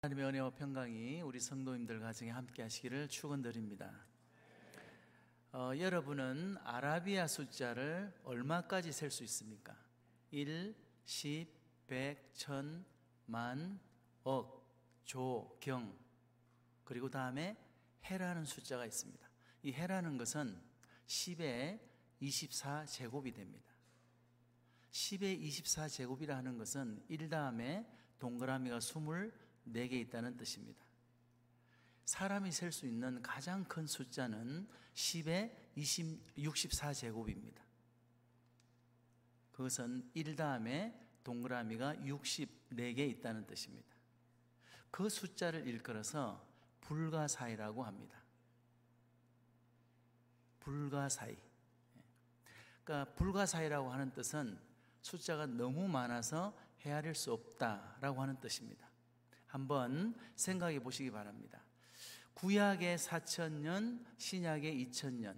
하나님의 은혜와 평강이 우리 성도님들 가정에 함께 하시기를 축원드립니다. 어, 여러분은 아라비아 숫자를 얼마까지 셀 수 있습니까? 1, 10, 100, 1000, 만, 억, 조, 경 그리고 다음에 해라는 숫자가 있습니다. 이 해라는 것은 10의 24제곱이 됩니다. 10의 24제곱이라 하는 것은 1 다음에 동그라미가 24개 있다는 뜻입니다. 사람이 셀 수 있는 가장 큰 숫자는 10의 20, 64제곱입니다. 그것은 1 다음에 동그라미가 64개 있다는 뜻입니다. 그 숫자를 일컬어서 불가사의라고 합니다. 불가사의. 그러니까 불가사의라고 하는 뜻은 숫자가 너무 많아서 헤아릴 수 없다라고 하는 뜻입니다. 한번 생각해 보시기 바랍니다. 구약의 4천년, 신약의 2천년,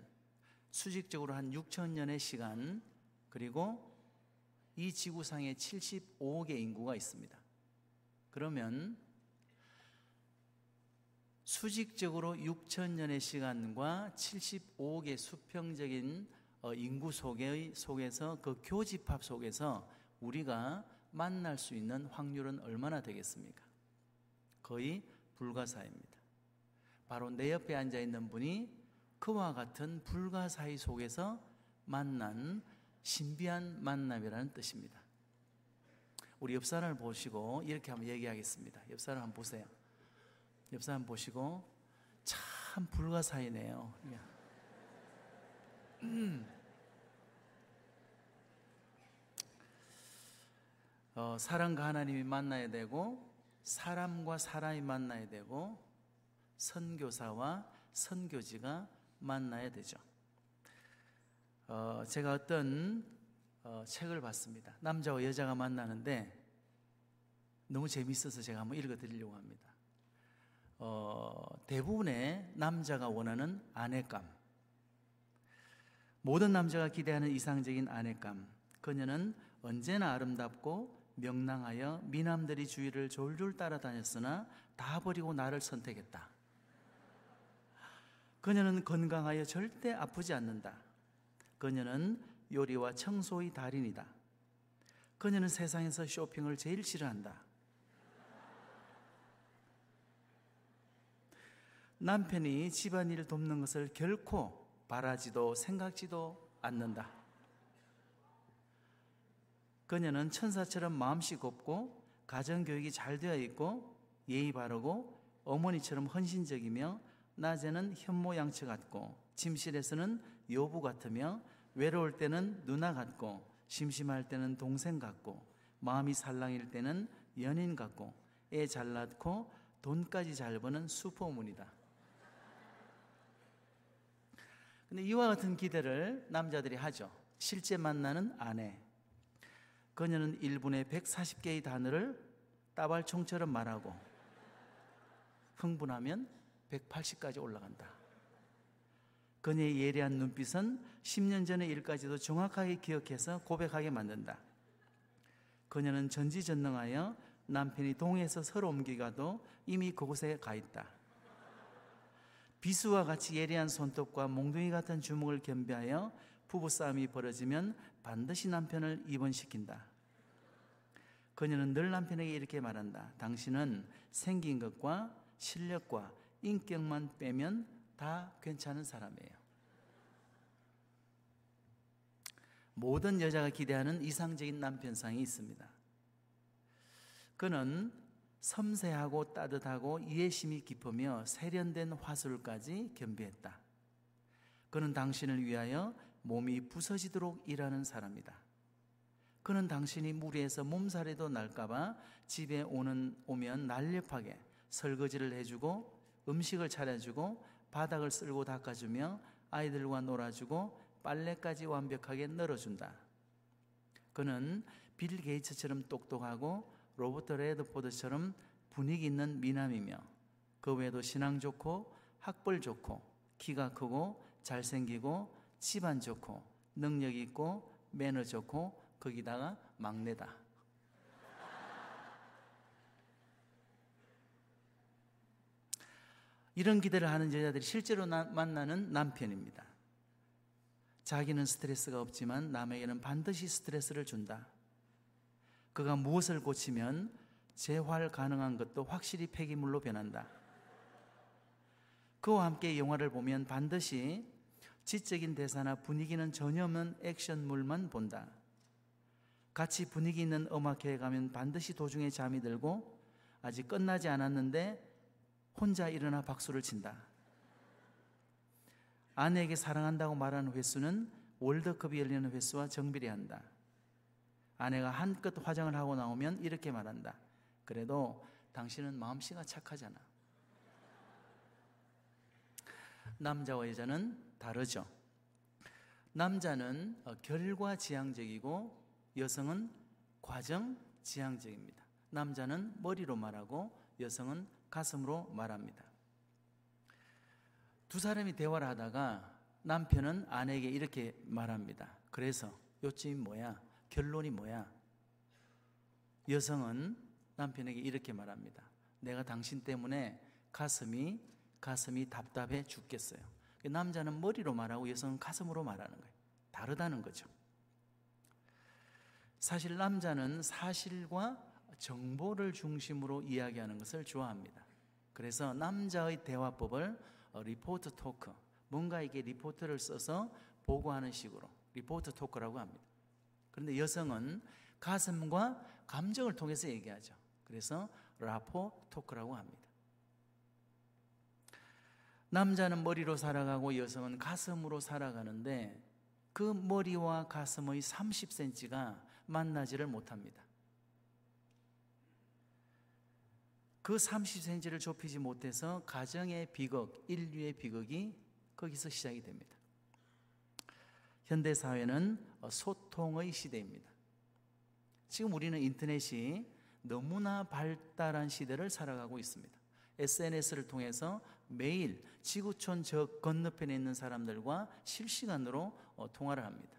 수직적으로 한 6천년의 시간, 그리고 이 지구상에 75억의 인구가 있습니다. 그러면 수직적으로 6천년의 시간과 75억의 수평적인 어, 인구 속의, 속에서 그 교집합 속에서 우리가 만날 수 있는 확률은 얼마나 되겠습니까? 거의 불가사입니다. 바로 내 옆에 앉아 있는 분이 그와 같은 불가사의 속에서 만난 신비한 만남이라는 뜻입니다. 우리 옆 사람을 보시고 이렇게 한번 얘기하겠습니다. 옆 사람 한번 보세요. 옆 사람 보시고 참 불가사의네요. 음. 어, 사람과 하나님이 만나야 되고 사람과 사람이 만나야 되고 선교사와 선교지가 만나야 되죠. 어, 제가 어떤 어, 책을 봤습니다. 남자와 여자가 만나는데 너무 재밌어서 제가 한번 읽어드리려고 합니다. 어, 대부분의 남자가 원하는 아내감. 모든 남자가 기대하는 이상적인 아내감. 그녀는 언제나 아름답고 명랑하여 미남들이 주위를 졸졸 따라다녔으나 다 버리고 나를 선택했다. 그녀는 건강하여 절대 아프지 않는다. 그녀는 요리와 청소의 달인이다. 그녀는 세상에서 쇼핑을 제일 싫어한다. 남편이 집안일을 돕는 것을 결코 바라지도 생각지도 않는다. 그녀는 천사처럼 마음씨 곱고 가정교육이 잘 되어 있고 예의 바르고 어머니처럼 헌신적이며 낮에는 현모양처 같고 침실에서는 여부 같으며 외로울 때는 누나 같고 심심할 때는 동생 같고 마음이 살랑일 때는 연인 같고 애 잘 낳고 돈까지 잘 버는 슈퍼문이다. 근데 이와 같은 기대를 남자들이 하죠. 실제 만나는 아내. 그녀는 1분에 140개의 단어를 따발총처럼 말하고 흥분하면 180까지 올라간다. 그녀의 예리한 눈빛은 10년 전의 일까지도 정확하게 기억해서 고백하게 만든다. 그녀는 전지전능하여 남편이 동해에서 서로 옮기가도 이미 그곳에 가 있다. 비수와 같이 예리한 손톱과 몽둥이 같은 주먹을 겸비하여 부부싸움이 벌어지면 반드시 남편을 입원시킨다. 그녀는 늘 남편에게 이렇게 말한다. 당신은 생긴 것과 실력과 인격만 빼면 다 괜찮은 사람이에요. 모든 여자가 기대하는 이상적인 남편상이 있습니다. 그는 섬세하고 따뜻하고 이해심이 깊으며 세련된 화술까지 겸비했다. 그는 당신을 위하여 몸이 부서지도록 일하는 사람이다. 그는 당신이 무리해서 몸살에도 날까봐 집에 오는, 오면 날렵하게 설거지를 해주고 음식을 차려주고 바닥을 쓸고 닦아주며 아이들과 놀아주고 빨래까지 완벽하게 널어준다. 그는 빌 게이츠처럼 똑똑하고 로버트 레드포드처럼 분위기 있는 미남이며 그 외에도 신앙 좋고 학벌 좋고 키가 크고 잘생기고 집안 좋고 능력 있고 매너 좋고 거기다가 막내다. 이런 기대를 하는 여자들이 실제로 나, 만나는 남편입니다. 자기는 스트레스가 없지만 남에게는 반드시 스트레스를 준다. 그가 무엇을 고치면 재활 가능한 것도 확실히 폐기물로 변한다. 그와 함께 영화를 보면 반드시 지적인 대사나 분위기는 전혀 없는 액션물만 본다. 같이 분위기 있는 음악회에 가면 반드시 도중에 잠이 들고 아직 끝나지 않았는데 혼자 일어나 박수를 친다. 아내에게 사랑한다고 말하는 횟수는 월드컵이 열리는 횟수와 정비례한다. 아내가 한껏 화장을 하고 나오면 이렇게 말한다. 그래도 당신은 마음씨가 착하잖아. 남자와 여자는 다르죠. 남자는 어, 결과 지향적이고 여성은 과정 지향적입니다. 남자는 머리로 말하고 여성은 가슴으로 말합니다. 두 사람이 대화를 하다가 남편은 아내에게 이렇게 말합니다. 그래서 요점이 뭐야? 결론이 뭐야? 여성은 남편에게 이렇게 말합니다. 내가 당신 때문에 가슴이 가슴이 답답해 죽겠어요. 남자는 머리로 말하고 여성은 가슴으로 말하는 거예요. 다르다는 거죠. 사실 남자는 사실과 정보를 중심으로 이야기하는 것을 좋아합니다. 그래서 남자의 대화법을 어, report talk, 뭔가 이게 리포트를 써서 보고하는 식으로 리포트 토크라고 합니다. 그런데 여성은 가슴과 감정을 통해서 얘기하죠. 그래서 라포 토크라고 합니다. 남자는 머리로 살아가고 여성은 가슴으로 살아가는데 그 머리와 가슴의 30cm가 만나지를 못합니다. 그 30cm를 좁히지 못해서 가정의 비극, 인류의 비극이 거기서 시작이 됩니다. 현대 사회는 소통의 시대입니다. 지금 우리는 인터넷이 너무나 발달한 시대를 살아가고 있습니다. SNS를 통해서 매일 지구촌 저 건너편에 있는 사람들과 실시간으로 어, 통화를 합니다.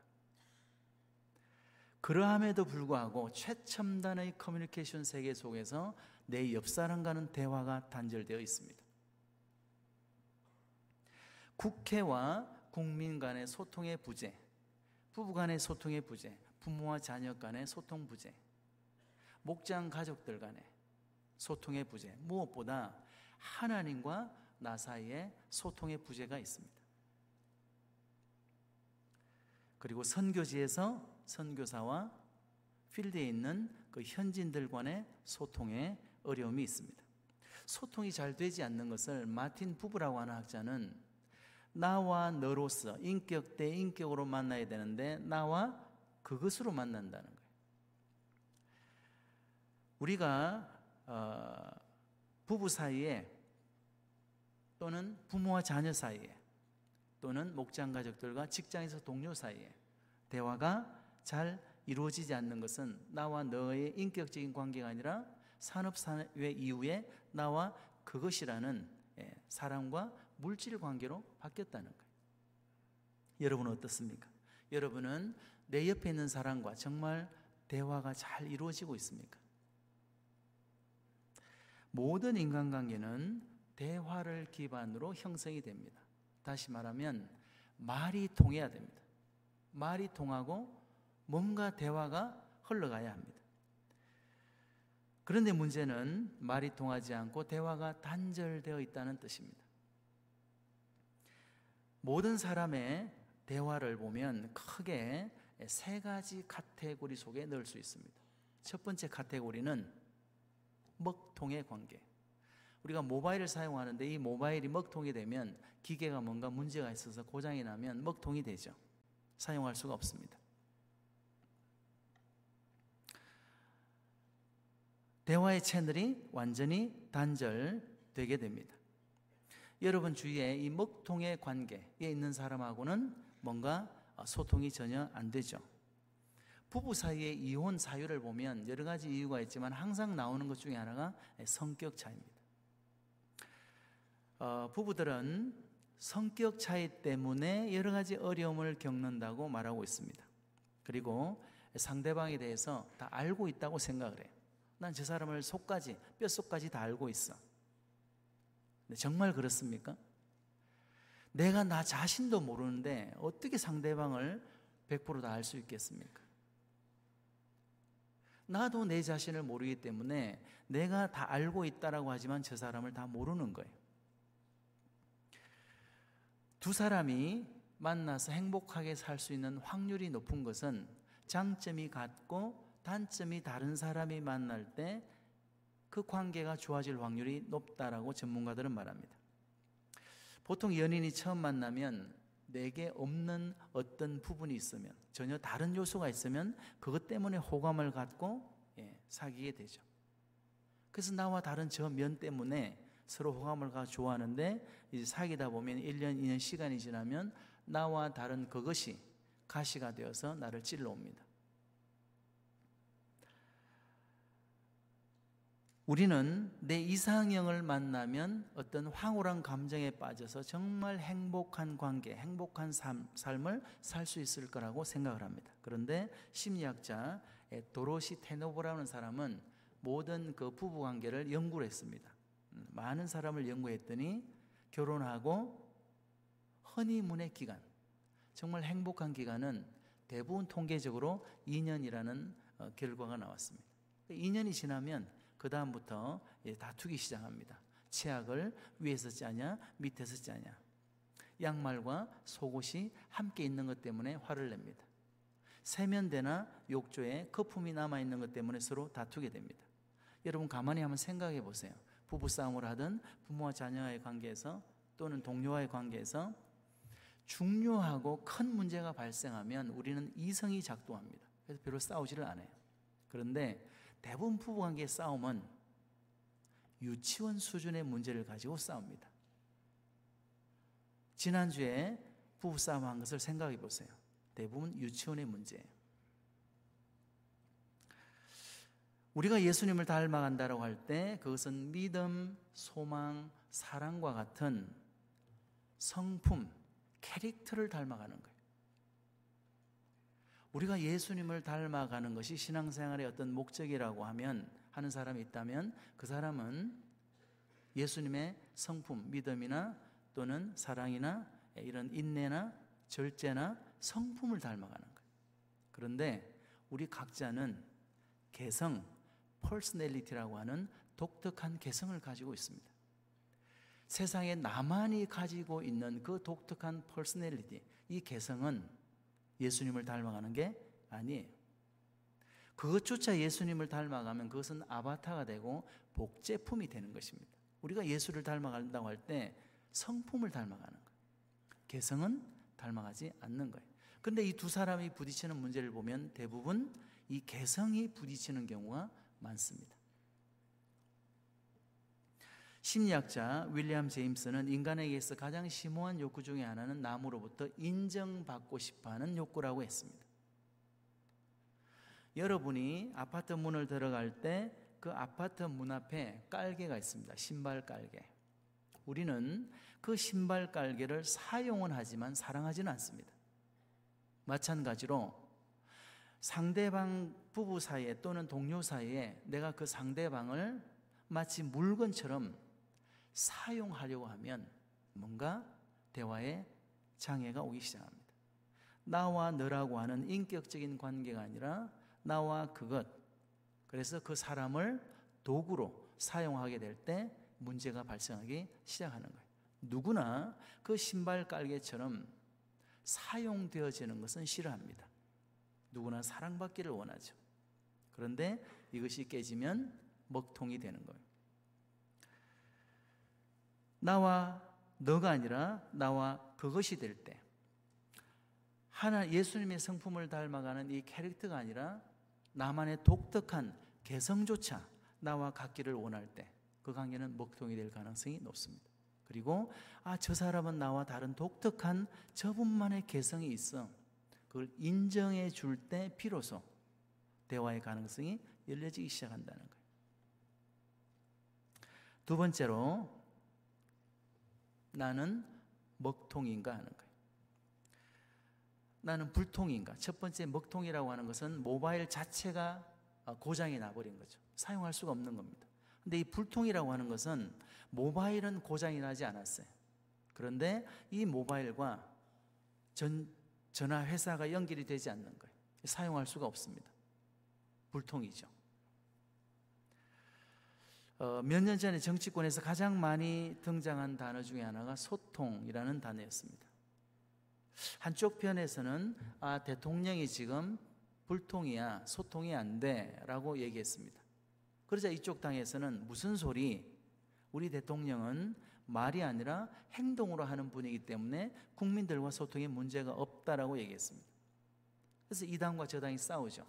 그러함에도 불구하고 최첨단의 커뮤니케이션 세계 속에서 내 옆 사람과는 대화가 단절되어 있습니다. 국회와 국민 간의 소통의 부재, 부부 간의 소통의 부재, 부모와 자녀 간의 소통 부재, 목장 가족들 간의 소통의 부재, 무엇보다 하나님과 나 사이에 소통의 부재가 있습니다. 그리고 선교지에서 선교사와 필드에 있는 그 현진들 간의 소통에 어려움이 있습니다. 소통이 잘 되지 않는 것을 마틴 부부라고 하는 학자는 나와 너로서 인격 대 인격으로 만나야 되는데 나와 그것으로 만난다는 거예요. 우리가 어, 부부 사이에 또는 부모와 자녀 사이에 또는 목장 가족들과 직장에서 동료 사이에 대화가 잘 이루어지지 않는 것은 나와 너의 인격적인 관계가 아니라 산업사회 이후에 나와 그것이라는 예, 사람과 물질 관계로 바뀌었다는 거예요. 여러분은 어떻습니까? 여러분은 내 옆에 있는 사람과 정말 대화가 잘 이루어지고 있습니까? 모든 인간관계는 대화를 기반으로 형성이 됩니다. 다시 말하면 말이 통해야 됩니다. 말이 통하고 뭔가 대화가 흘러가야 합니다. 그런데 문제는 말이 통하지 않고 대화가 단절되어 있다는 뜻입니다. 모든 사람의 대화를 보면 크게 세 가지 카테고리 속에 넣을 수 있습니다. 첫 번째 카테고리는 먹통의 관계. 우리가 모바일을 사용하는데 이 모바일이 먹통이 되면 기계가 뭔가 문제가 있어서 고장이 나면 먹통이 되죠. 사용할 수가 없습니다. 대화의 채널이 완전히 단절되게 됩니다. 여러분 주위에 이 먹통의 관계에 있는 사람하고는 뭔가 소통이 전혀 안 되죠. 부부 사이의 이혼 사유를 보면 여러 가지 이유가 있지만 항상 나오는 것 중에 하나가 성격 차이입니다. 어, 부부들은 성격 차이 때문에 여러 가지 어려움을 겪는다고 말하고 있습니다. 그리고 상대방에 대해서 다 알고 있다고 생각을 해요. 난 저 사람을 속까지, 뼛속까지 다 알고 있어. 정말 그렇습니까? 내가 나 자신도 모르는데 어떻게 상대방을 100%다 알 수 있겠습니까? 나도 내 자신을 모르기 때문에 내가 다 알고 있다라고 하지만 저 사람을 다 모르는 거예요. 두 사람이 만나서 행복하게 살 수 있는 확률이 높은 것은 장점이 같고 단점이 다른 사람이 만날 때 그 관계가 좋아질 확률이 높다라고 전문가들은 말합니다. 보통 연인이 처음 만나면 내게 없는 어떤 부분이 있으면 전혀 다른 요소가 있으면 그것 때문에 호감을 갖고 예, 사귀게 되죠. 그래서 나와 다른 저 면 때문에 서로 호감을 갖고 좋아하는데 이제 사귀다 보면 1년, 2년 시간이 지나면 나와 다른 그것이 가시가 되어서 나를 찔러옵니다. 우리는 내 이상형을 만나면 어떤 황홀한 감정에 빠져서 정말 행복한 관계, 행복한 삶, 삶을 살 수 있을 거라고 생각을 합니다. 그런데 심리학자 도로시 테노보라는 사람은 모든 그 부부 관계를 연구를 했습니다. 음, 많은 사람을 연구했더니 결혼하고 허니문의 기간, 정말 행복한 기간은 대부분 통계적으로 2년이라는 어, 결과가 나왔습니다. 2년이 지나면 그 다음부터 다투기 시작합니다. 치약을 위에서 짜냐, 밑에서 짜냐. 양말과 속옷이 함께 있는 것 때문에 화를 냅니다. 세면대나 욕조에 거품이 남아 있는 것 때문에 서로 다투게 됩니다. 여러분 가만히 한번 생각해 보세요. 부부 싸움을 하든 부모와 자녀와의 관계에서 또는 동료와의 관계에서 중요하고 큰 문제가 발생하면 우리는 이성이 작동합니다. 그래서 별로 싸우지를 않아요. 그런데 대부분 부부 관계 싸움은 유치원 수준의 문제를 가지고 싸웁니다. 지난주에 부부싸움 한 것을 생각해 보세요. 대부분 유치원의 문제예요. 우리가 예수님을 닮아간다고 할 때 그것은 믿음, 소망, 사랑과 같은 성품, 캐릭터를 닮아가는 거예요. 우리가 예수님을 닮아가는 것이 신앙생활의 어떤 목적이라고 하면 하는 사람이 있다면 그 사람은 예수님의 성품, 믿음이나 또는 사랑이나 이런 인내나 절제나 성품을 닮아가는 거예요. 그런데 우리 각자는 개성, personality라고 하는 독특한 개성을 가지고 있습니다. 세상에 나만이 가지고 있는 그 독특한 personality, 이 개성은 예수님을 닮아가는 게 아니에요. 그것조차 예수님을 닮아가면 그것은 아바타가 되고 복제품이 되는 것입니다. 우리가 예수를 닮아간다고 할 때 성품을 닮아가는 거예요. 개성은 닮아가지 않는 거예요. 근데 이 두 사람이 부딪히는 문제를 보면 대부분 이 개성이 부딪히는 경우가 많습니다. 심리학자 윌리엄 제임스는 인간에게서 가장 심오한 욕구 중에 하나는 남으로부터 인정받고 싶어 하는 욕구라고 했습니다. 여러분이 아파트 문을 들어갈 때 그 아파트 문 앞에 깔개가 있습니다. 신발 깔개. 우리는 그 신발 깔개를 사용은 하지만 사랑하지는 않습니다. 마찬가지로 상대방 부부 사이에 또는 동료 사이에 내가 그 상대방을 마치 물건처럼 사용하려고 하면 뭔가 대화에 장애가 오기 시작합니다. 나와 너라고 하는 인격적인 관계가 아니라 나와 그것. 그래서 그 사람을 도구로 사용하게 될 때 문제가 발생하기 시작하는 거예요. 누구나 그 신발 깔개처럼 사용되어지는 것은 싫어합니다. 누구나 사랑받기를 원하죠. 그런데 이것이 깨지면 먹통이 되는 거예요. 나와 너가 아니라 나와 그것이 될 때, 하나 예수님의 성품을 닮아가는 이 캐릭터가 아니라 나만의 독특한 개성조차 나와 같기를 원할 때, 그 관계는 먹통이 될 가능성이 높습니다. 그리고 아, 저 사람은 나와 다른 독특한 저분만의 개성이 있어. 그걸 인정해 줄 때 비로소 대화의 가능성이 열려지기 시작한다는 거예요. 두 번째로 나는 먹통인가 하는 거예요. 나는 불통인가. 첫 번째 먹통이라고 하는 것은 모바일 자체가 고장이 나버린 거죠. 사용할 수가 없는 겁니다. 근데 이 불통이라고 하는 것은 모바일은 고장이 나지 않았어요. 그런데 이 모바일과 전, 전화 회사가 연결이 되지 않는 거예요. 사용할 수가 없습니다. 불통이죠. 어, 몇 년 전에 정치권에서 가장 많이 등장한 단어 중에 하나가 소통이라는 단어였습니다. 한쪽 편에서는 아, 대통령이 지금 불통이야, 소통이 안 돼, 라고 얘기했습니다. 그러자 이쪽 당에서는 무슨 소리? 우리 대통령은 말이 아니라 행동으로 하는 분이기 때문에 국민들과 소통에 문제가 없다라고 얘기했습니다. 그래서 이 당과 저 당이 싸우죠.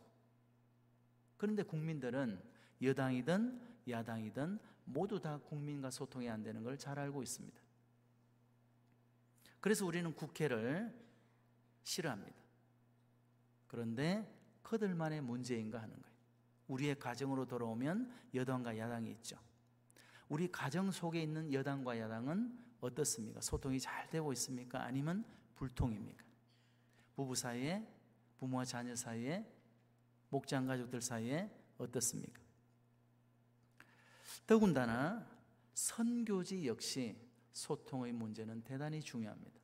그런데 국민들은 여당이든 야당이든 모두 다 국민과 소통이 안 되는 걸 잘 알고 있습니다. 그래서 우리는 국회를 싫어합니다. 그런데 그들만의 문제인가 하는 거예요. 우리의 가정으로 돌아오면 여당과 야당이 있죠. 우리 가정 속에 있는 여당과 야당은 어떻습니까? 소통이 잘 되고 있습니까? 아니면 불통입니까? 부부 사이에, 부모와 자녀 사이에, 목장 가족들 사이에 어떻습니까? 더군다나 선교지 역시 소통의 문제는 대단히 중요합니다.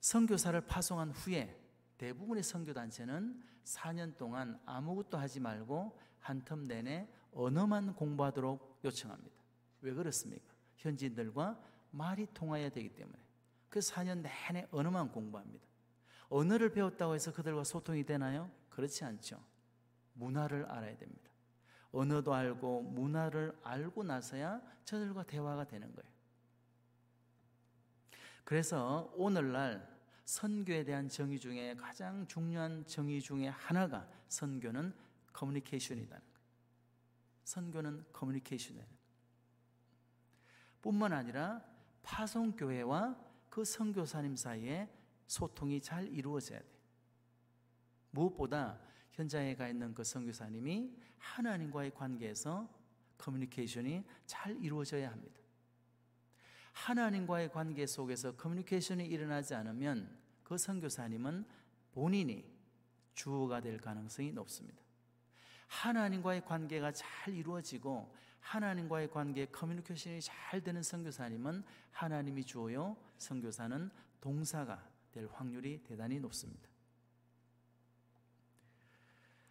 선교사를 파송한 후에 대부분의 선교단체는 4년 동안 아무것도 하지 말고 한텀 내내 언어만 공부하도록 요청합니다. 왜 그렇습니까? 현지인들과 말이 통해야 되기 때문에. 그 4년 내내 언어만 공부합니다. 언어를 배웠다고 해서 그들과 소통이 되나요? 그렇지 않죠. 문화를 알아야 됩니다. 언어도 알고 문화를 알고 나서야 저들과 대화가 되는 거예요. 그래서 오늘날 선교에 대한 정의 중에 가장 중요한 정의 중에 하나가 선교는 커뮤니케이션이라는 거예요. 선교는 커뮤니케이션이에요. 뿐만 아니라 파송교회와 그 선교사님 사이에 소통이 잘 이루어져야 돼. 무엇보다 현장에 가 있는 그 선교사님이 하나님과의 관계에서 커뮤니케이션이 잘 이루어져야 합니다. 하나님과의 관계 속에서 커뮤니케이션이 일어나지 않으면 그 선교사님은 본인이 주어가 될 가능성이 높습니다. 하나님과의 관계가 잘 이루어지고 하나님과의 관계 커뮤니케이션이 잘 되는 선교사님은 하나님이 주어요. 선교사는 동사가 될 확률이 대단히 높습니다.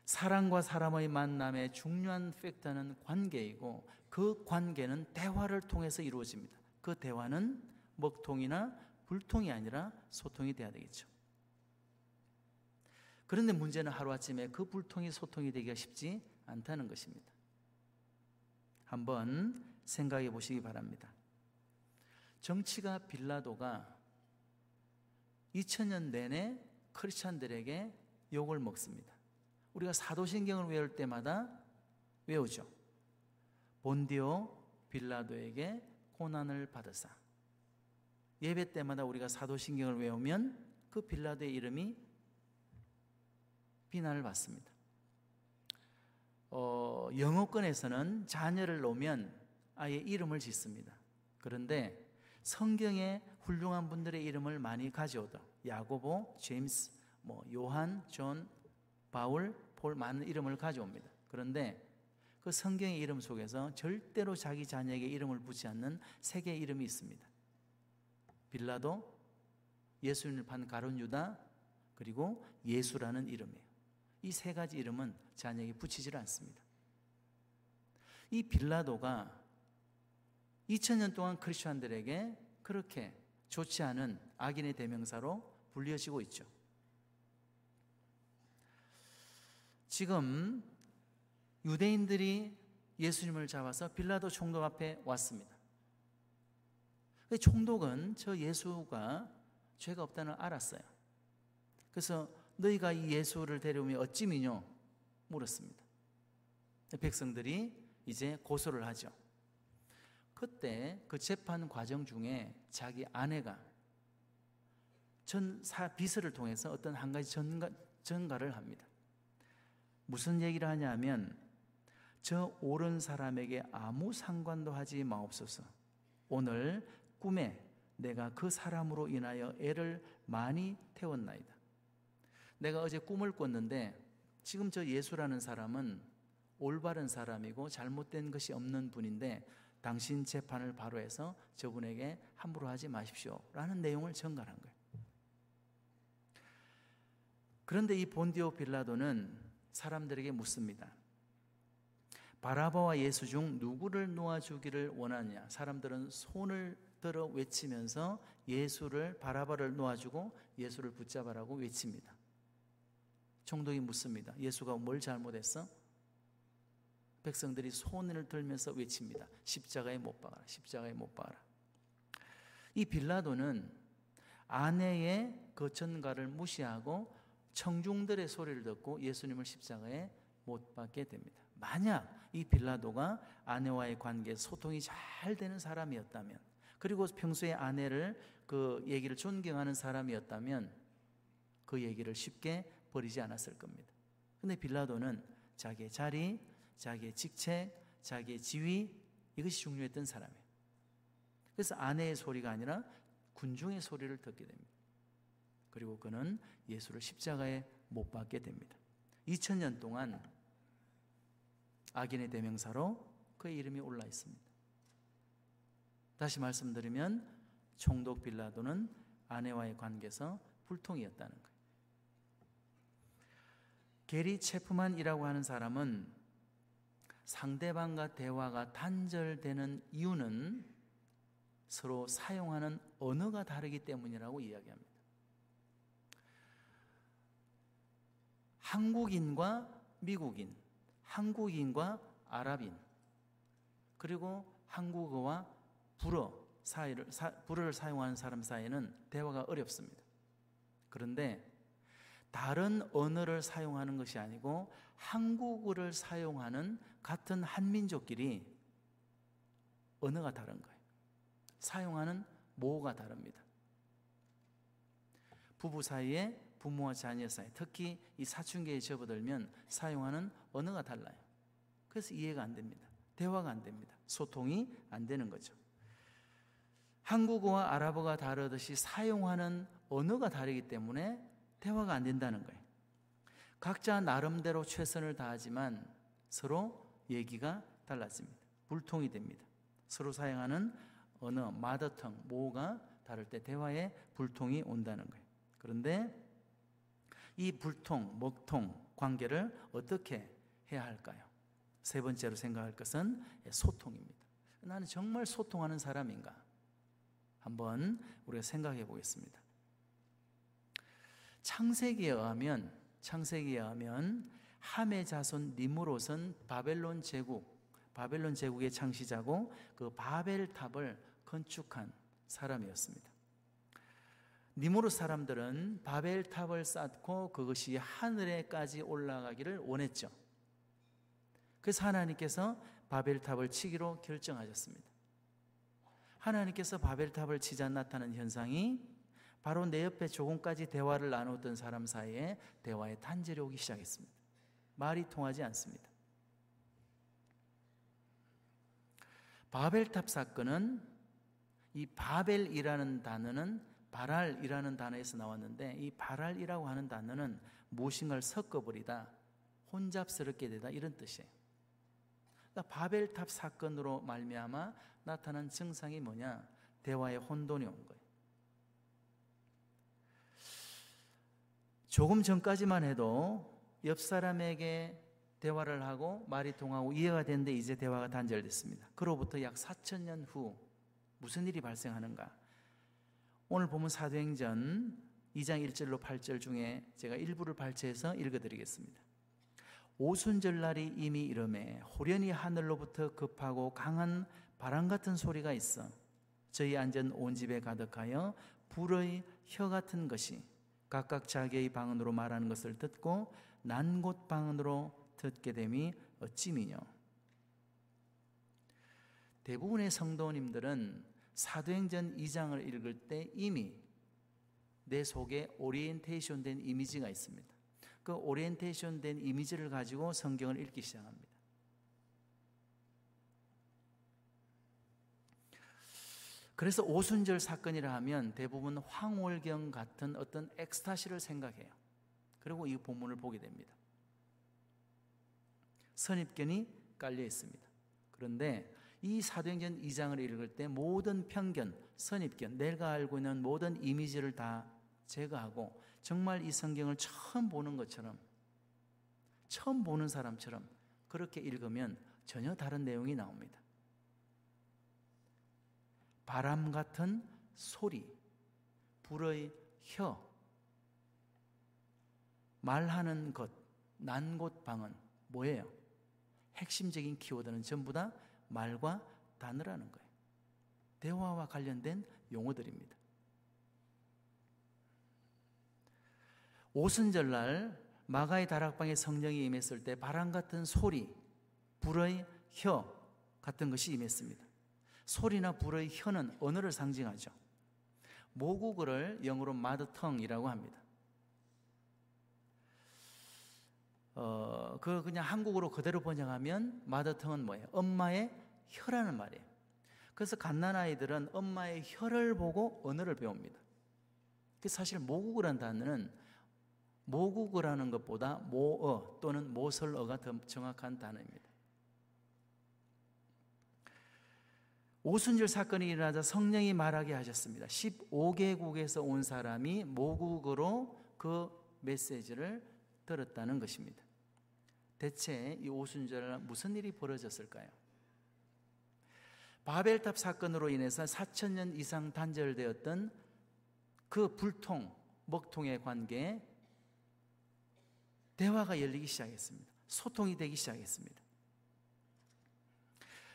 사람과 사람의 만남의 중요한 팩터는 관계이고 그 관계는 대화를 통해서 이루어집니다. 그 대화는 먹통이나 불통이 아니라 소통이 돼야 되겠죠. 그런데 문제는 하루아침에 그 불통이 소통이 되기가 쉽지 않다는 것입니다. 한번 생각해 보시기 바랍니다. 정치가 빌라도가 2000년 내내 크리스찬들에게 욕을 먹습니다. 우리가 사도신경을 외울 때마다 외우죠. 본디오 빌라도에게 고난을 받으사. 예배 때마다 우리가 사도신경을 외우면 그 빌라도의 이름이 비난을 받습니다. 어, 영어권에서는 자녀를 놓으면 아이 이름을 짓습니다. 그런데 성경에 훌륭한 분들의 이름을 많이 가져오다. 야고보, 제임스, 뭐 요한, 존, 바울, 폴 많은 이름을 가져옵니다. 그런데 그 성경의 이름 속에서 절대로 자기 자녀에게 이름을 붙지 않는 세 개의 이름이 있습니다. 빌라도, 예수님을 판 가론 유다, 그리고 예수라는 이름이에요. 이 세 가지 이름은 자녀에게 붙이질 않습니다. 이 빌라도가 2000년 동안 크리스천들에게 그렇게 좋지 않은 악인의 대명사로 불려지고 있죠. 지금 유대인들이 예수님을 잡아서 빌라도 총독 앞에 왔습니다. 총독은 저 예수가 죄가 없다는 알았어요. 그래서 너희가 이 예수를 데려오면 어찌 미뇨? 물었습니다. 백성들이 이제 고소를 하죠. 그때 그 재판 과정 중에 자기 아내가 전사 비서를 통해서 어떤 한 가지 전가, 전가를 합니다. 무슨 얘기를 하냐면 저 옳은 사람에게 아무 상관도 하지 마옵소서. 오늘 꿈에 내가 그 사람으로 인하여 애를 많이 태웠나이다. 내가 어제 꿈을 꿨는데 지금 저 예수라는 사람은 올바른 사람이고 잘못된 것이 없는 분인데 당신 재판을 바로 해서 저분에게 함부로 하지 마십시오. 라는 내용을 전가한 거예요. 그런데 이 본디오 빌라도는 사람들에게 묻습니다. 바라바와 예수 중 누구를 놓아주기를 원하냐? 사람들은 손을 들어 외치면서 예수를 바라바를 놓아주고 예수를 붙잡아라고 외칩니다. 총독이 묻습니다. 예수가 뭘 잘못했어? 백성들이 손을 들면서 외칩니다. 십자가에 못 박아라. 십자가에 못 박아라. 이 빌라도는 아내의 그 전가를 무시하고 청중들의 소리를 듣고 예수님을 십자가에 못 박게 됩니다. 만약 이 빌라도가 아내와의 관계 소통이 잘 되는 사람이었다면 그리고 평소에 아내를 그 얘기를 존경하는 사람이었다면 그 얘기를 쉽게 버리지 않았을 겁니다. 근데 빌라도는 자기의 자리, 자기의 직책, 자기의 지위 이것이 중요했던 사람이에요. 그래서 아내의 소리가 아니라 군중의 소리를 듣게 됩니다. 그리고 그는 예수를 십자가에 못 박게 됩니다. 2000년 동안 악인의 대명사로 그의 이름이 올라 있습니다. 다시 말씀드리면 총독 빌라도는 아내와의 관계에서 불통이었다는 거예요. 게리 체프만이라고 하는 사람은 상대방과 대화가 단절되는 이유는 서로 사용하는 언어가 다르기 때문이라고 이야기합니다. 한국인과 미국인, 한국인과 아랍인, 그리고 한국어와 불어 사이를, 사, 불어를 사용하는 사람 사이에는 대화가 어렵습니다. 그런데 다른 언어를 사용하는 것이 아니고 한국어를 사용하는 같은 한민족끼리 언어가 다른 거예요. 사용하는 모가 다릅니다. 부부 사이에 부모와 자녀 사이, 특히 이 사춘기에 접어들면 사용하는 언어가 달라요. 그래서 이해가 안 됩니다. 대화가 안 됩니다. 소통이 안 되는 거죠. 한국어와 아랍어가 다르듯이 사용하는 언어가 다르기 때문에 대화가 안 된다는 거예요. 각자 나름대로 최선을 다하지만 서로 얘기가 달라집니다. 불통이 됩니다. 서로 사용하는 언어, 마더텅, 모가 다를 때 대화에 불통이 온다는 거예요. 그런데 이 불통, 먹통 관계를 어떻게 해야 할까요? 세 번째로 생각할 것은 소통입니다. 나는 정말 소통하는 사람인가? 한번 우리가 생각해 보겠습니다. 창세기에 의하면 창세기에 의하면 함의 자손 니무롯은 바벨론 제국 바벨론 제국의 창시자고 그 바벨탑을 건축한 사람이었습니다. 니무롯 사람들은 바벨탑을 쌓고 그것이 하늘에까지 올라가기를 원했죠. 그래서 하나님께서 바벨탑을 치기로 결정하셨습니다. 하나님께서 바벨탑을 치자 나타난 현상이 바로 내 옆에 조금까지 대화를 나누던 사람 사이에 대화의 단절이 오기 시작했습니다. 말이 통하지 않습니다. 바벨탑 사건은 이 바벨이라는 단어는 바랄이라는 단어에서 나왔는데 이 바랄이라고 하는 단어는 무엇인가를 섞어버리다, 혼잡스럽게 되다 이런 뜻이에요. 그러니까 바벨탑 사건으로 말미암아 나타난 증상이 뭐냐? 대화의 혼돈이 온 거예요. 조금 전까지만 해도 옆 사람에게 대화를 하고 말이 통하고 이해가 되는데 이제 대화가 단절됐습니다. 그로부터 약 4천 년 후 무슨 일이 발생하는가? 오늘 보면 사도행전 2장 1절로 8절 중에 제가 일부를 발췌해서 읽어드리겠습니다. 오순절날이 이미 이름에 호련히 하늘로부터 급하고 강한 바람 같은 소리가 있어 저희 앉은 온 집에 가득하여 불의 혀 같은 것이 각각 자기의 방언으로 말하는 것을 듣고 난 곳 방언으로 듣게 됨이 어찌미뇨 대부분의 성도님들은 사도행전 2장을 읽을 때 이미 내 속에 오리엔테이션 된 이미지가 있습니다. 그 오리엔테이션 된 이미지를 가지고 성경을 읽기 시작합니다. 그래서 오순절 사건이라 하면 대부분 황홀경 같은 어떤 엑스타시를 생각해요. 그리고 이 본문을 보게 됩니다. 선입견이 깔려 있습니다. 그런데 이 사도행전 2장을 읽을 때 모든 편견, 선입견, 내가 알고 있는 모든 이미지를 다 제거하고 정말 이 성경을 처음 보는 것처럼 처음 보는 사람처럼 그렇게 읽으면 전혀 다른 내용이 나옵니다. 바람 같은 소리, 불의 혀, 말하는 것, 난곳 방언 뭐예요? 핵심적인 키워드는 전부 다 말과 단어라는 거예요. 대화와 관련된 용어들입니다. 오순절날 마가의 다락방에 성령이 임했을 때 바람 같은 소리, 불의 혀 같은 것이 임했습니다. 소리나 불의 혀는 언어를 상징하죠. 모국어를 영어로 마드텅이라고 합니다. 어, 그 그냥 한국어로 그대로 번역하면 마더텅은 뭐예요? 엄마의 혀라는 말이에요. 그래서 갓난 아이들은 엄마의 혀를 보고 언어를 배웁니다. 사실 모국어란 단어는 모국어라는 것보다 모어 또는 모설어가 더 정확한 단어입니다. 오순절 사건이 일어나자 성령이 말하게 하셨습니다. 15개국에서 온 사람이 모국어로 그 메시지를 들었다는 것입니다. 대체 이 오순절 무슨 일이 벌어졌을까요? 바벨탑 사건으로 인해서 4천 년 이상 단절되었던 그 불통, 먹통의 관계에 대화가 열리기 시작했습니다. 소통이 되기 시작했습니다.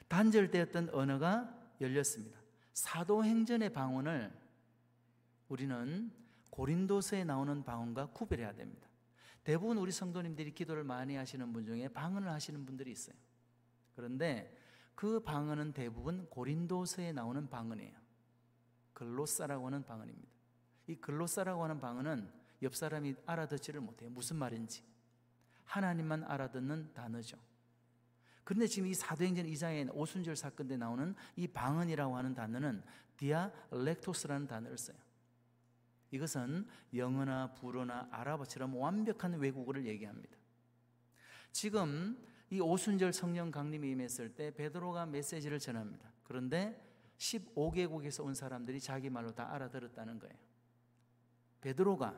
단절되었던 언어가 열렸습니다. 사도행전의 방언을 우리는 고린도서에 나오는 방언과 구별해야 됩니다. 대부분 우리 성도님들이 기도를 많이 하시는 분 중에 방언을 하시는 분들이 있어요. 그런데 그 방언은 대부분 고린도서에 나오는 방언이에요. 글로사라고 하는 방언입니다. 이 글로사라고 하는 방언은 옆 사람이 알아듣지를 못해요. 무슨 말인지. 하나님만 알아듣는 단어죠. 그런데 지금 이 사도행전 2장에 오순절 사건 때 나오는 이 방언이라고 하는 단어는 디아렉토스라는 단어를 써요. 이것은 영어나 불어나 아랍어처럼 완벽한 외국어를 얘기합니다. 지금 이 오순절 성령 강림이 임했을 때 베드로가 메시지를 전합니다. 그런데 15개국에서 온 사람들이 자기 말로 다 알아들었다는 거예요. 베드로가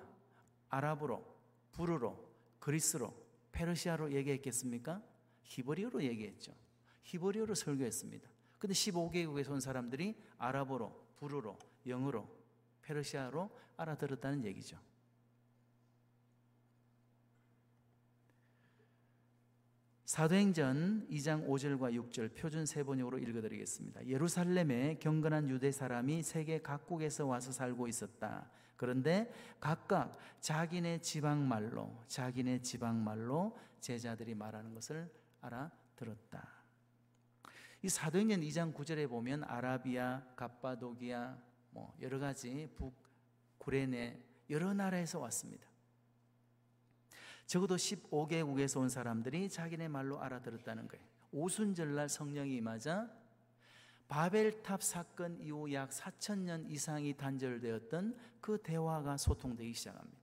아랍어로, 불어로, 그리스로, 페르시아로 얘기했겠습니까? 히브리어로 얘기했죠. 히브리어로 설교했습니다. 근데 15개국에서 온 사람들이 아랍어로, 불어로, 영어로, 페르시아로 알아들었다는 얘기죠. 사도행전 2장 5절과 6절 표준 세번역으로 읽어드리겠습니다. 예루살렘에 경건한 유대 사람이 세계 각국에서 와서 살고 있었다. 그런데 각각 자기네 지방 말로, 자기네 지방 말로 제자들이 말하는 것을 알아들었다. 이 사도행전 2장 9절에 보면 아라비아, 갑바도기아, 뭐 여러 가지 북 구레네 여러 나라에서 왔습니다. 적어도 15개국에서 온 사람들이 자기네 말로 알아들었다는 거예요. 오순절날 성령이 임하자 바벨탑 사건 이후 약 4천 년 이상이 단절되었던 그 대화가 소통되기 시작합니다.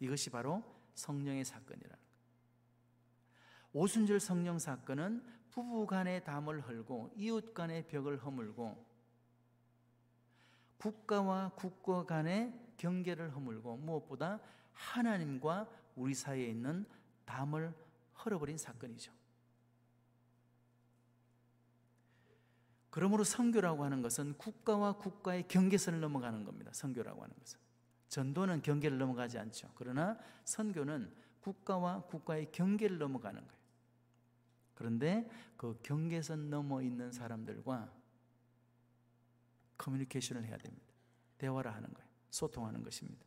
이것이 바로 성령의 사건이라는 거예요. 오순절 성령 사건은 부부 간의 담을 헐고 이웃 간의 벽을 허물고 국가와 국가 간의 경계를 허물고 무엇보다 하나님과 우리 사이에 있는 담을 헐어버린 사건이죠. 그러므로 선교라고 하는 것은 국가와 국가의 경계선을 넘어가는 겁니다. 선교라고 하는 것은. 전도는 경계를 넘어가지 않죠. 그러나 선교는 국가와 국가의 경계를 넘어가는 거예요. 그런데 그 경계선 넘어 있는 사람들과 커뮤니케이션을 해야 됩니다. 대화를 하는 거예요. 소통하는 것입니다.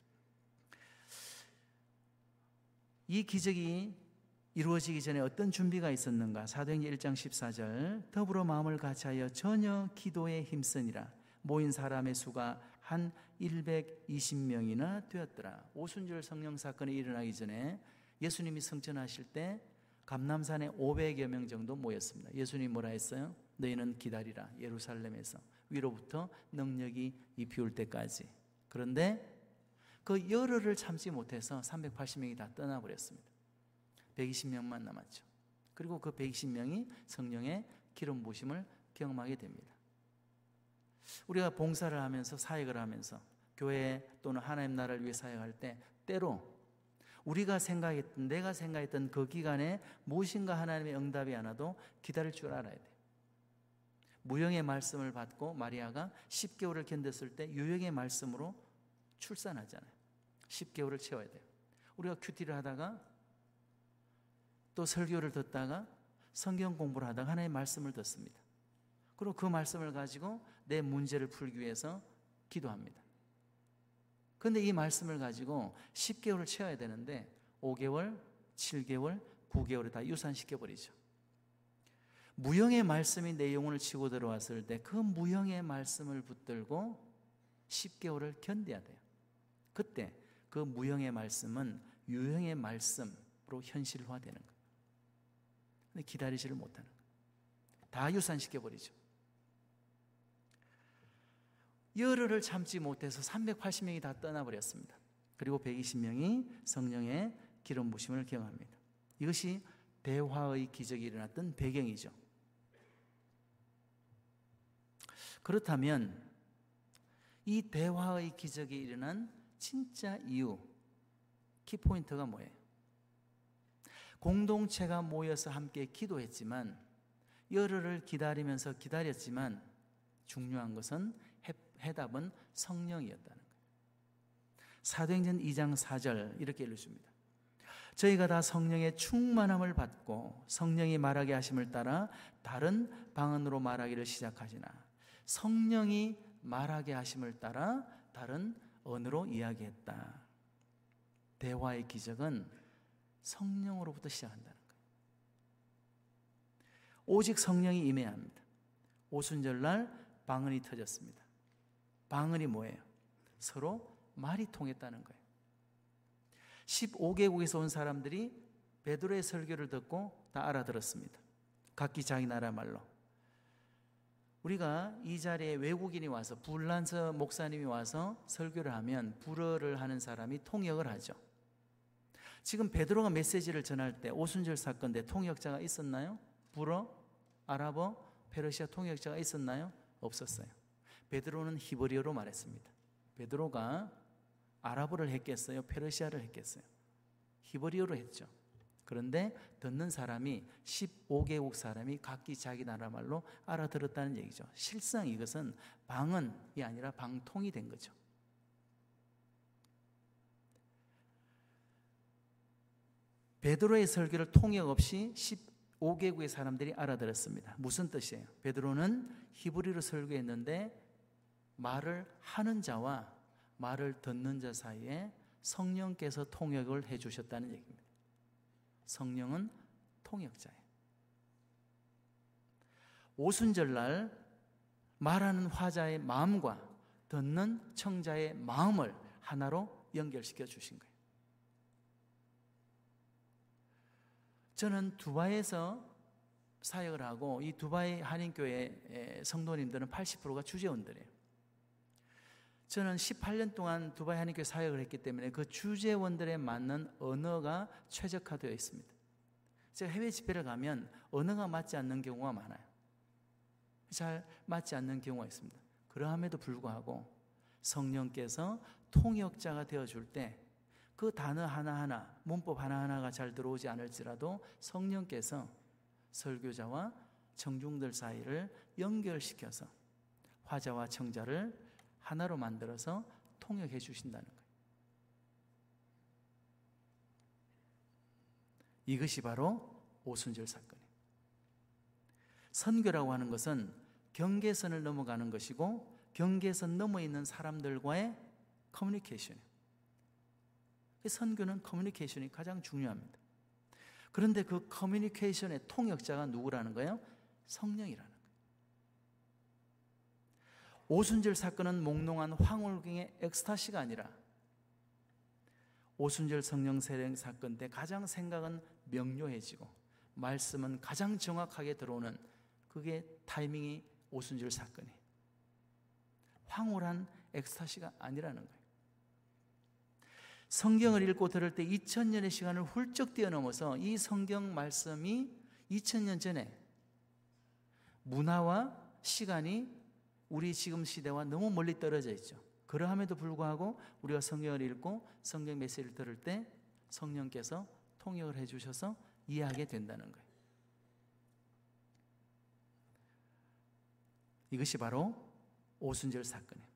이 기적이 이루어지기 전에 어떤 준비가 있었는가? 사도행전 1장 14절 더불어 마음을 같이하여 전혀 기도에 힘쓰니라 모인 사람의 수가 한 120명이나 되었더라. 오순절 성령 사건이 일어나기 전에 예수님이 성천하실 때 감남산에 500여 명 정도 모였습니다. 예수님이 뭐라 했어요? 너희는 기다리라 예루살렘에서 위로부터 능력이 입히울 때까지. 그런데 그 열흘을 참지 못해서 380명이 다 떠나버렸습니다. 120명만 남았죠. 그리고 그 120명이 성령의 기름 부심을 경험하게 됩니다. 우리가 봉사를 하면서 사역을 하면서 교회 또는 하나님 나라를 위해 사역할 때 때로 우리가 생각했던 내가 생각했던 그 기간에 무엇인가 하나님의 응답이 안 와도 기다릴 줄 알아야 돼. 무형의 말씀을 받고 마리아가 10개월을 견뎠을 때 유형의 말씀으로 출산하잖아요. 10개월을 채워야 돼요. 우리가 큐티를 하다가 또 설교를 듣다가 성경 공부를 하다가 하나의 말씀을 듣습니다. 그리고 그 말씀을 가지고 내 문제를 풀기 위해서 기도합니다. 그런데 이 말씀을 가지고 10개월을 채워야 되는데 5개월, 7개월, 9개월에 다 유산시켜버리죠. 무형의 말씀이 내 영혼을 치고 들어왔을 때 그 무형의 말씀을 붙들고 10개월을 견뎌야 돼요. 그때 그 무형의 말씀은 유형의 말씀으로 현실화되는 거예요. 근데 기다리지를 못하는 거예요. 다 유산시켜버리죠. 열흘을 참지 못해서 380명이 다 떠나버렸습니다. 그리고 120명이 성령의 기름 부심을 경험합니다. 이것이 대화의 기적이 일어났던 배경이죠. 그렇다면 이 대화의 기적이 일어난 진짜 이유, 키포인트가 뭐예요? 공동체가 모여서 함께 기도했지만, 열흘을 기다리면서 기다렸지만, 중요한 것은 해답은 성령이었다는 거예요. 사도행전 2장 4절 이렇게 읽습니다. 저희가 다 성령의 충만함을 받고 성령이 말하게 하심을 따라 다른 방언으로 말하기를 시작하지나 성령이 말하게 하심을 따라 다른 언어로 이야기했다. 대화의 기적은 성령으로부터 시작한다는 거예요. 오직 성령이 임해야 합니다. 오순절날 방언이 터졌습니다. 방언이 뭐예요? 서로 말이 통했다는 거예요. 15개국에서 온 사람들이 베드로의 설교를 듣고 다 알아들었습니다. 각기 자기 나라 말로. 우리가 이 자리에 외국인이 와서 불란서 목사님이 와서 설교를 하면 불어를 하는 사람이 통역을 하죠. 지금 베드로가 메시지를 전할 때 오순절 사건 때 통역자가 있었나요? 불어, 아랍어, 페르시아 통역자가 있었나요? 없었어요. 베드로는 히브리어로 말했습니다. 베드로가 아랍어를 했겠어요? 페르시아를 했겠어요? 히브리어로 했죠. 그런데 듣는 사람이 15개국 사람이 각기 자기 나라 말로 알아들었다는 얘기죠. 실상 이것은 방언이 아니라 방통이 된 거죠. 베드로의 설교를 통역 없이 15개국의 사람들이 알아들었습니다. 무슨 뜻이에요? 베드로는 히브리로 설교했는데 말을 하는 자와 말을 듣는 자 사이에 성령께서 통역을 해 주셨다는 얘기입니다. 성령은 통역자예요. 오순절날 말하는 화자의 마음과 듣는 청자의 마음을 하나로 연결시켜 주신 거예요. 저는 두바이에서 사역을 하고 이 두바이 한인교회 성도님들은 80%가 주재원들이에요. 저는 18년 동안 두바이 한인교회 사역을 했기 때문에 그 주재원들에 맞는 언어가 최적화되어 있습니다. 제가 해외 집회를 가면 언어가 맞지 않는 경우가 많아요. 잘 맞지 않는 경우가 있습니다. 그러함에도 불구하고 성령께서 통역자가 되어 줄 때 그 단어 하나하나, 문법 하나하나가 잘 들어오지 않을지라도 성령께서 설교자와 청중들 사이를 연결시켜서 화자와 청자를 하나로 만들어서 통역해 주신다는 거예요. 이것이 바로 오순절 사건이에요. 선교라고 하는 것은 경계선을 넘어가는 것이고 경계선 넘어 있는 사람들과의 커뮤니케이션이에요. 선교는 커뮤니케이션이 가장 중요합니다. 그런데 그 커뮤니케이션의 통역자가 누구라는 거예요? 성령이라는 오순절 사건은 몽롱한 황홀경의 엑스타시가 아니라 오순절 성령 세례 사건 때 가장 생각은 명료해지고 말씀은 가장 정확하게 들어오는 그게 타이밍이 오순절 사건이에요. 황홀한 엑스타시가 아니라는 거예요. 성경을 읽고 들을 때 2000년의 시간을 훌쩍 뛰어넘어서 이 성경 말씀이 2000년 전에 문화와 시간이 우리 지금 시대와 너무 멀리 떨어져 있죠. 그러함에도 불구하고 우리가 성경을 읽고 성경 메시지를 들을 때 성령께서 통역을 해 주셔서 이해하게 된다는 거예요. 이것이 바로 오순절 사건이에요.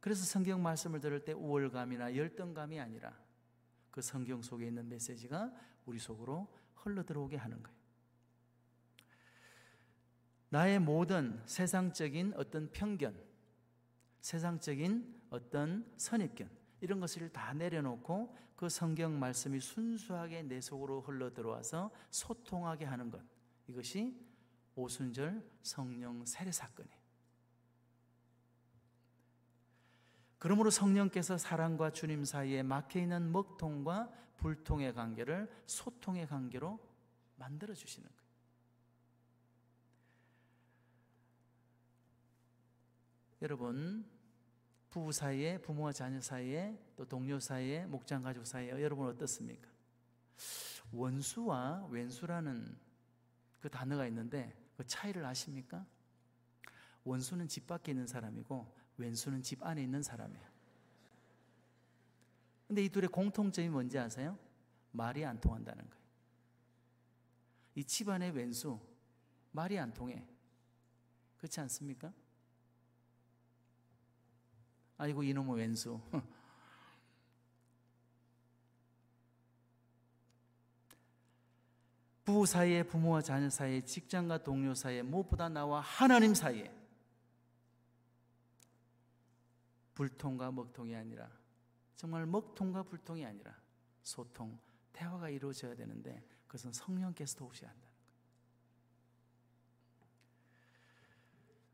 그래서 성경 말씀을 들을 때 우월감이나 열등감이 아니라 그 성경 속에 있는 메시지가 우리 속으로 흘러 들어오게 하는 거예요. 나의 모든 세상적인 어떤 편견, 세상적인 어떤 선입견, 이런 것을 다 내려놓고 그 성경 말씀이 순수하게 내 속으로 흘러 들어와서 소통하게 하는 것. 이것이 오순절 성령 세례 사건이에요. 그러므로 성령께서 사랑과 주님 사이에 막혀 있는 먹통과 불통의 관계를 소통의 관계로 만들어 주시는 거예요. 여러분, 부부 사이에, 부모와 자녀 사이에, 또 동료 사이에, 목장 가족 사이에 여러분 어떻습니까? 원수와 왼수라는 그 단어가 있는데 그 차이를 아십니까? 원수는 집 밖에 있는 사람이고 왼수는 집 안에 있는 사람이에요. 근데 이 둘의 공통점이 뭔지 아세요? 말이 안 통한다는 거예요. 이 집안의 왼수, 말이 안 통해. 그렇지 않습니까? 아이고, 이놈의 왼수. 부부 사이에, 부모와 자녀 사이에, 직장과 동료 사이에, 무엇보다 나와 하나님 사이에 불통과 먹통이 아니라 정말 먹통과 불통이 아니라 소통, 대화가 이루어져야 되는데 그것은 성령께서 도우셔야 한다는 거예요.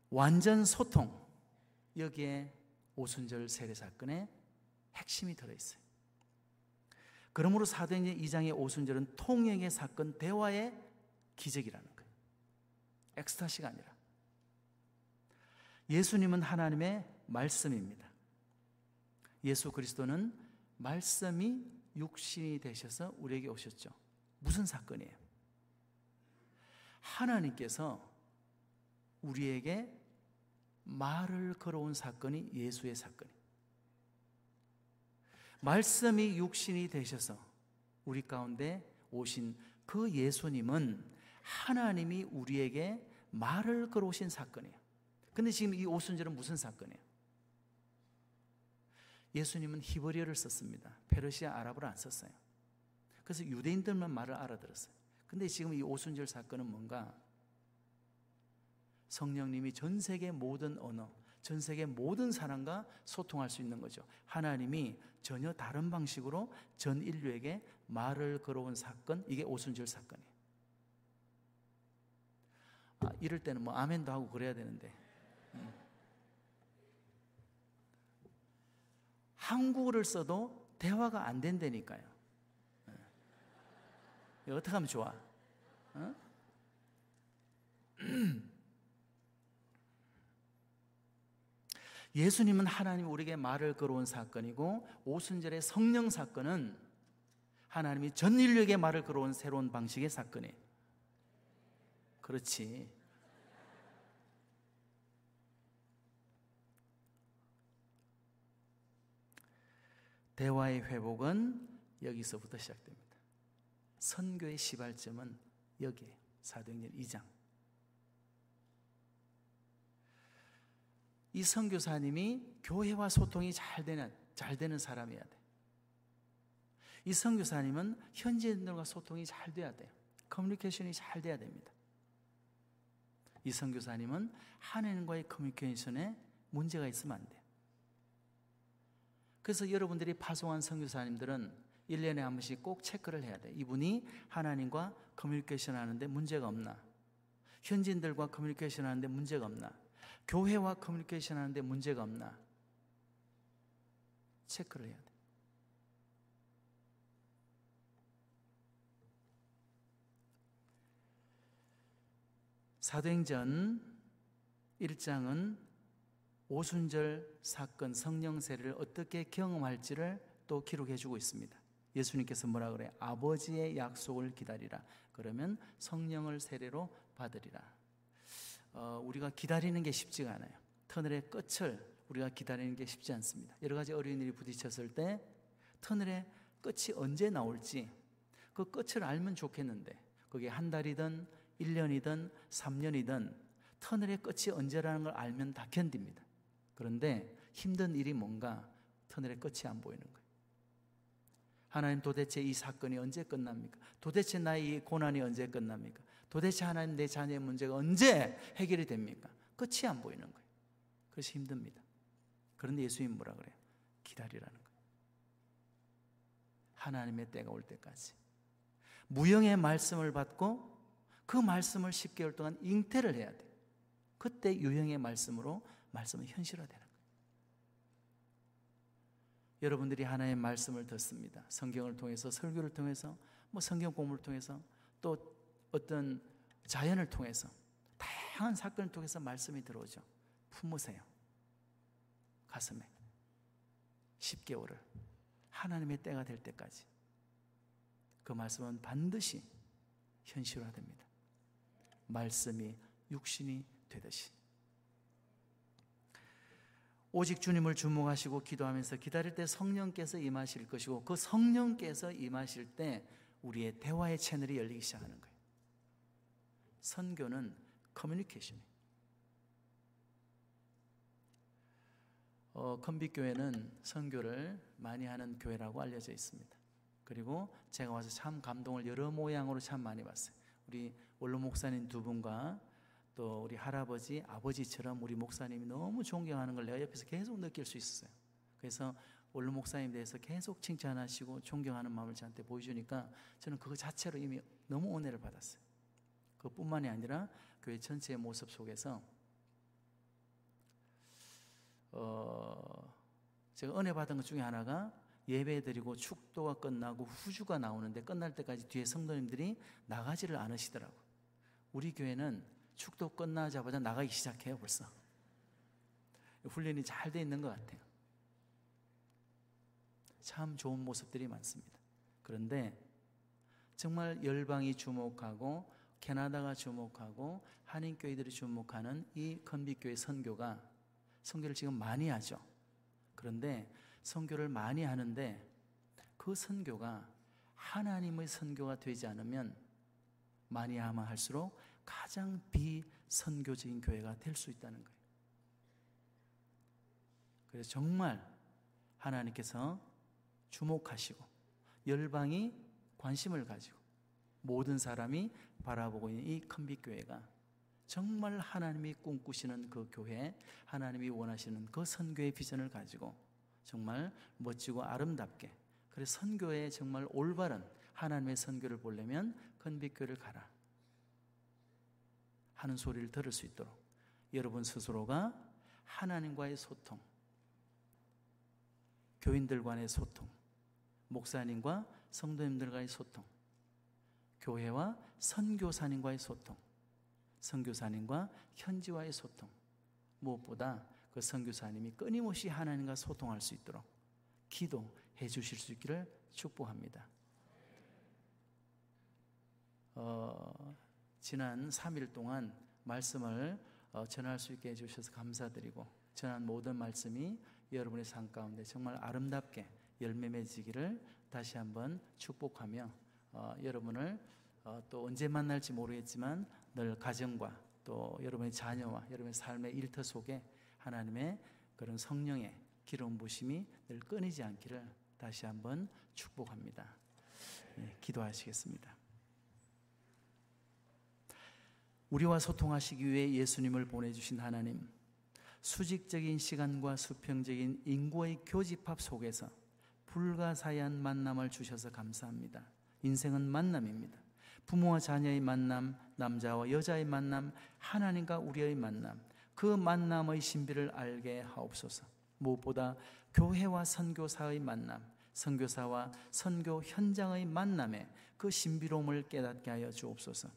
완전 소통 여기에 오순절 세례 사건의 핵심이 들어 있어요. 그러므로 사도행전 2장의 오순절은 통행의 사건, 대화의 기적이라는 거예요. 엑스타시가 아니라 예수님은 하나님의 말씀입니다. 예수 그리스도는 말씀이 육신이 되셔서 우리에게 오셨죠. 무슨 사건이에요? 하나님께서 우리에게 말을 걸어온 사건이 예수의 사건이에요. 말씀이 육신이 되셔서 우리 가운데 오신 그 예수님은 하나님이 우리에게 말을 걸어오신 사건이에요. 근데 지금 이 오순절은 무슨 사건이에요? 예수님은 히브리어를 썼습니다. 페르시아 아랍어를 안 썼어요. 그래서 유대인들만 말을 알아들었어요. 근데 지금 이 오순절 사건은 뭔가 성령님이 전 세계 모든 언어, 전 세계 모든 사람과 소통할 수 있는 거죠. 하나님이 전혀 다른 방식으로 전 인류에게 말을 걸어온 사건, 이게 오순절 사건이에요. 아, 이럴 때는 뭐 아멘도 하고 그래야 되는데. 음. 한국어를 써도 대화가 안 된다니까요. 네. 어떻게 하면 좋아? 어? 예수님은 하나님 우리에게 말을 걸어온 사건이고 오순절의 성령 사건은 하나님이 전 인류에게 말을 걸어온 새로운 방식의 사건이에요. 그렇지. 대화의 회복은 여기서부터 시작됩니다. 선교의 시발점은 여기에 사도행전 2장. 이 선교사님이 교회와 소통이 잘 되는 잘 되는 사람이어야 돼. 이 선교사님은 현지인들과 소통이 잘 돼야 돼요. 커뮤니케이션이 잘 돼야 됩니다. 이 선교사님은 현지인과의 커뮤니케이션에 문제가 있으면 안 돼요. 그래서 여러분들이 파송한 선교사님들은 1년에 한 번씩 꼭 체크를 해야 돼. 이분이 하나님과 커뮤니케이션 하는데 문제가 없나? 현지인들과 커뮤니케이션 하는데 문제가 없나? 교회와 커뮤니케이션 하는데 문제가 없나? 체크를 해야 돼. 사도행전 1장은 오순절 사건 성령 세례를 어떻게 경험할지를 또 기록해 주고 있습니다. 예수님께서 뭐라 그래? 아버지의 약속을 기다리라. 그러면 성령을 세례로 받으리라. 어, 우리가 기다리는 게 쉽지가 않아요. 터널의 끝을 우리가 기다리는 게 쉽지 않습니다. 여러 가지 어려운 일이 부딪혔을 때 터널의 끝이 언제 나올지 그 끝을 알면 좋겠는데 그게 한 달이든 1년이든 3년이든 터널의 끝이 언제라는 걸 알면 다 견딥니다. 그런데 힘든 일이 뭔가 터널의 끝이 안 보이는 거예요. 하나님 도대체 이 사건이 언제 끝납니까? 도대체 나의 이 고난이 언제 끝납니까? 도대체 하나님 내 자녀의 문제가 언제 해결이 됩니까? 끝이 안 보이는 거예요. 그래서 힘듭니다. 그런데 예수님 뭐라 그래요? 기다리라는 거예요. 하나님의 때가 올 때까지. 무형의 말씀을 받고 그 말씀을 10개월 동안 잉태를 해야 돼요. 그때 유형의 말씀으로 말씀은 현실화되는 거예요. 여러분들이 하나의 말씀을 듣습니다. 성경을 통해서, 설교를 통해서, 뭐 성경 공부를 통해서, 또 어떤 자연을 통해서, 다양한 사건을 통해서 말씀이 들어오죠. 품으세요. 가슴에. 10개월을. 하나님의 때가 될 때까지. 그 말씀은 반드시 현실화됩니다. 말씀이 육신이 되듯이. 오직 주님을 주목하시고 기도하면서 기다릴 때 성령께서 임하실 것이고 그 성령께서 임하실 때 우리의 대화의 채널이 열리기 시작하는 거예요. 선교는 커뮤니케이션이에요. 어, 컨비교회는 선교를 많이 하는 교회라고 알려져 있습니다. 그리고 제가 와서 참 감동을 여러 모양으로 참 많이 봤어요. 우리 원로 목사님 두 분과 또 우리 할아버지, 아버지처럼 우리 목사님이 너무 존경하는 걸 내가 옆에서 계속 느낄 수 있었어요. 그래서 원로 목사님 대해서 계속 칭찬하시고 존경하는 마음을 저한테 보여주니까 저는 그거 자체로 이미 너무 은혜를 받았어요. 그뿐만이 아니라 교회 전체의 모습 속에서 어 제가 은혜 받은 것 중에 하나가 예배 드리고 축도가 끝나고 후주가 나오는데 끝날 때까지 뒤에 성도님들이 나가지를 않으시더라고. 우리 교회는 축도 끝나자마자 나가기 시작해요, 벌써. 훈련이 잘 돼 있는 것 같아요. 참 좋은 모습들이 많습니다. 그런데 정말 열방이 주목하고 캐나다가 주목하고 한인교회들이 주목하는 이 컨비교회 선교가 선교를 지금 많이 하죠. 그런데 선교를 많이 하는데 그 선교가 하나님의 선교가 되지 않으면 많이 하면 할수록 가장 비선교적인 교회가 될 수 있다는 거예요. 그래서 정말 하나님께서 주목하시고 열방이 관심을 가지고 모든 사람이 바라보고 있는 이 컨비 교회가 정말 하나님이 꿈꾸시는 그 교회, 하나님이 원하시는 그 선교의 비전을 가지고 정말 멋지고 아름답게 그래서 선교에 정말 올바른 하나님의 선교를 보려면 컨비교를 가라. 하는 소리를 들을 수 있도록 여러분 스스로가 하나님과의 소통, 교인들 간의 소통, 목사님과 성도님들 과의 소통, 교회와 선교사님과의 소통, 선교사님과 현지와의 소통, 무엇보다 그 선교사님이 끊임없이 하나님과 소통할 수 있도록 기도해 주실 수 있기를 축복합니다. 어, 지난 3일 동안 말씀을 어, 전할 수 있게 해주셔서 감사드리고 전한 모든 말씀이 여러분의 삶 가운데 정말 아름답게 열매 맺기를 다시 한번 축복하며 어, 여러분을 어, 또 언제 만날지 모르겠지만 늘 가정과 또 여러분의 자녀와 여러분의 삶의 일터 속에 하나님의 그런 성령의 기름 부심이 늘 끊이지 않기를 다시 한번 축복합니다. 네, 기도하시겠습니다. 우리와 소통하시기 위해 예수님을 보내주신 하나님, 수직적인 시간과 수평적인 인구의 교집합 속에서 불가사의한 만남을 주셔서 감사합니다. 인생은 만남입니다. 부모와 자녀의 만남, 남자와 여자의 만남, 하나님과 우리의 만남, 그 만남의 신비를 알게 하옵소서. 무엇보다 교회와 선교사의 만남, 선교사와 선교 현장의 만남에 그 신비로움을 깨닫게 하여 주옵소서.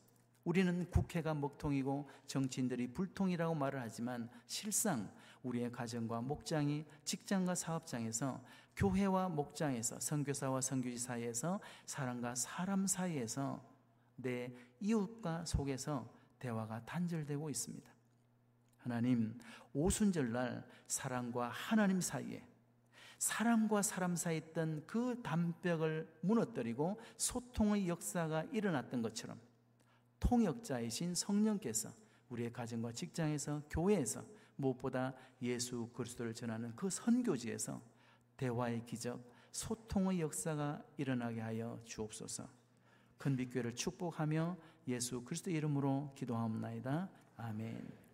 우리는 국회가 먹통이고 정치인들이 불통이라고 말을 하지만 실상 우리의 가정과 목장이 직장과 사업장에서 교회와 목장에서 선교사와 선교지 사이에서 사람과 사람 사이에서 내 이웃과 속에서 대화가 단절되고 있습니다. 하나님 오순절 날 사람과 하나님 사이에 사람과 사람 사이에 있던 그 담벽을 무너뜨리고 소통의 역사가 일어났던 것처럼 통역자이신 성령께서 우리의 가정과 직장에서 교회에서 무엇보다 예수 그리스도를 전하는 그 선교지에서 대화의 기적, 소통의 역사가 일어나게 하여 주옵소서. 큰빛교회를 축복하며 예수 그리스도 이름으로 기도하옵나이다. 아멘.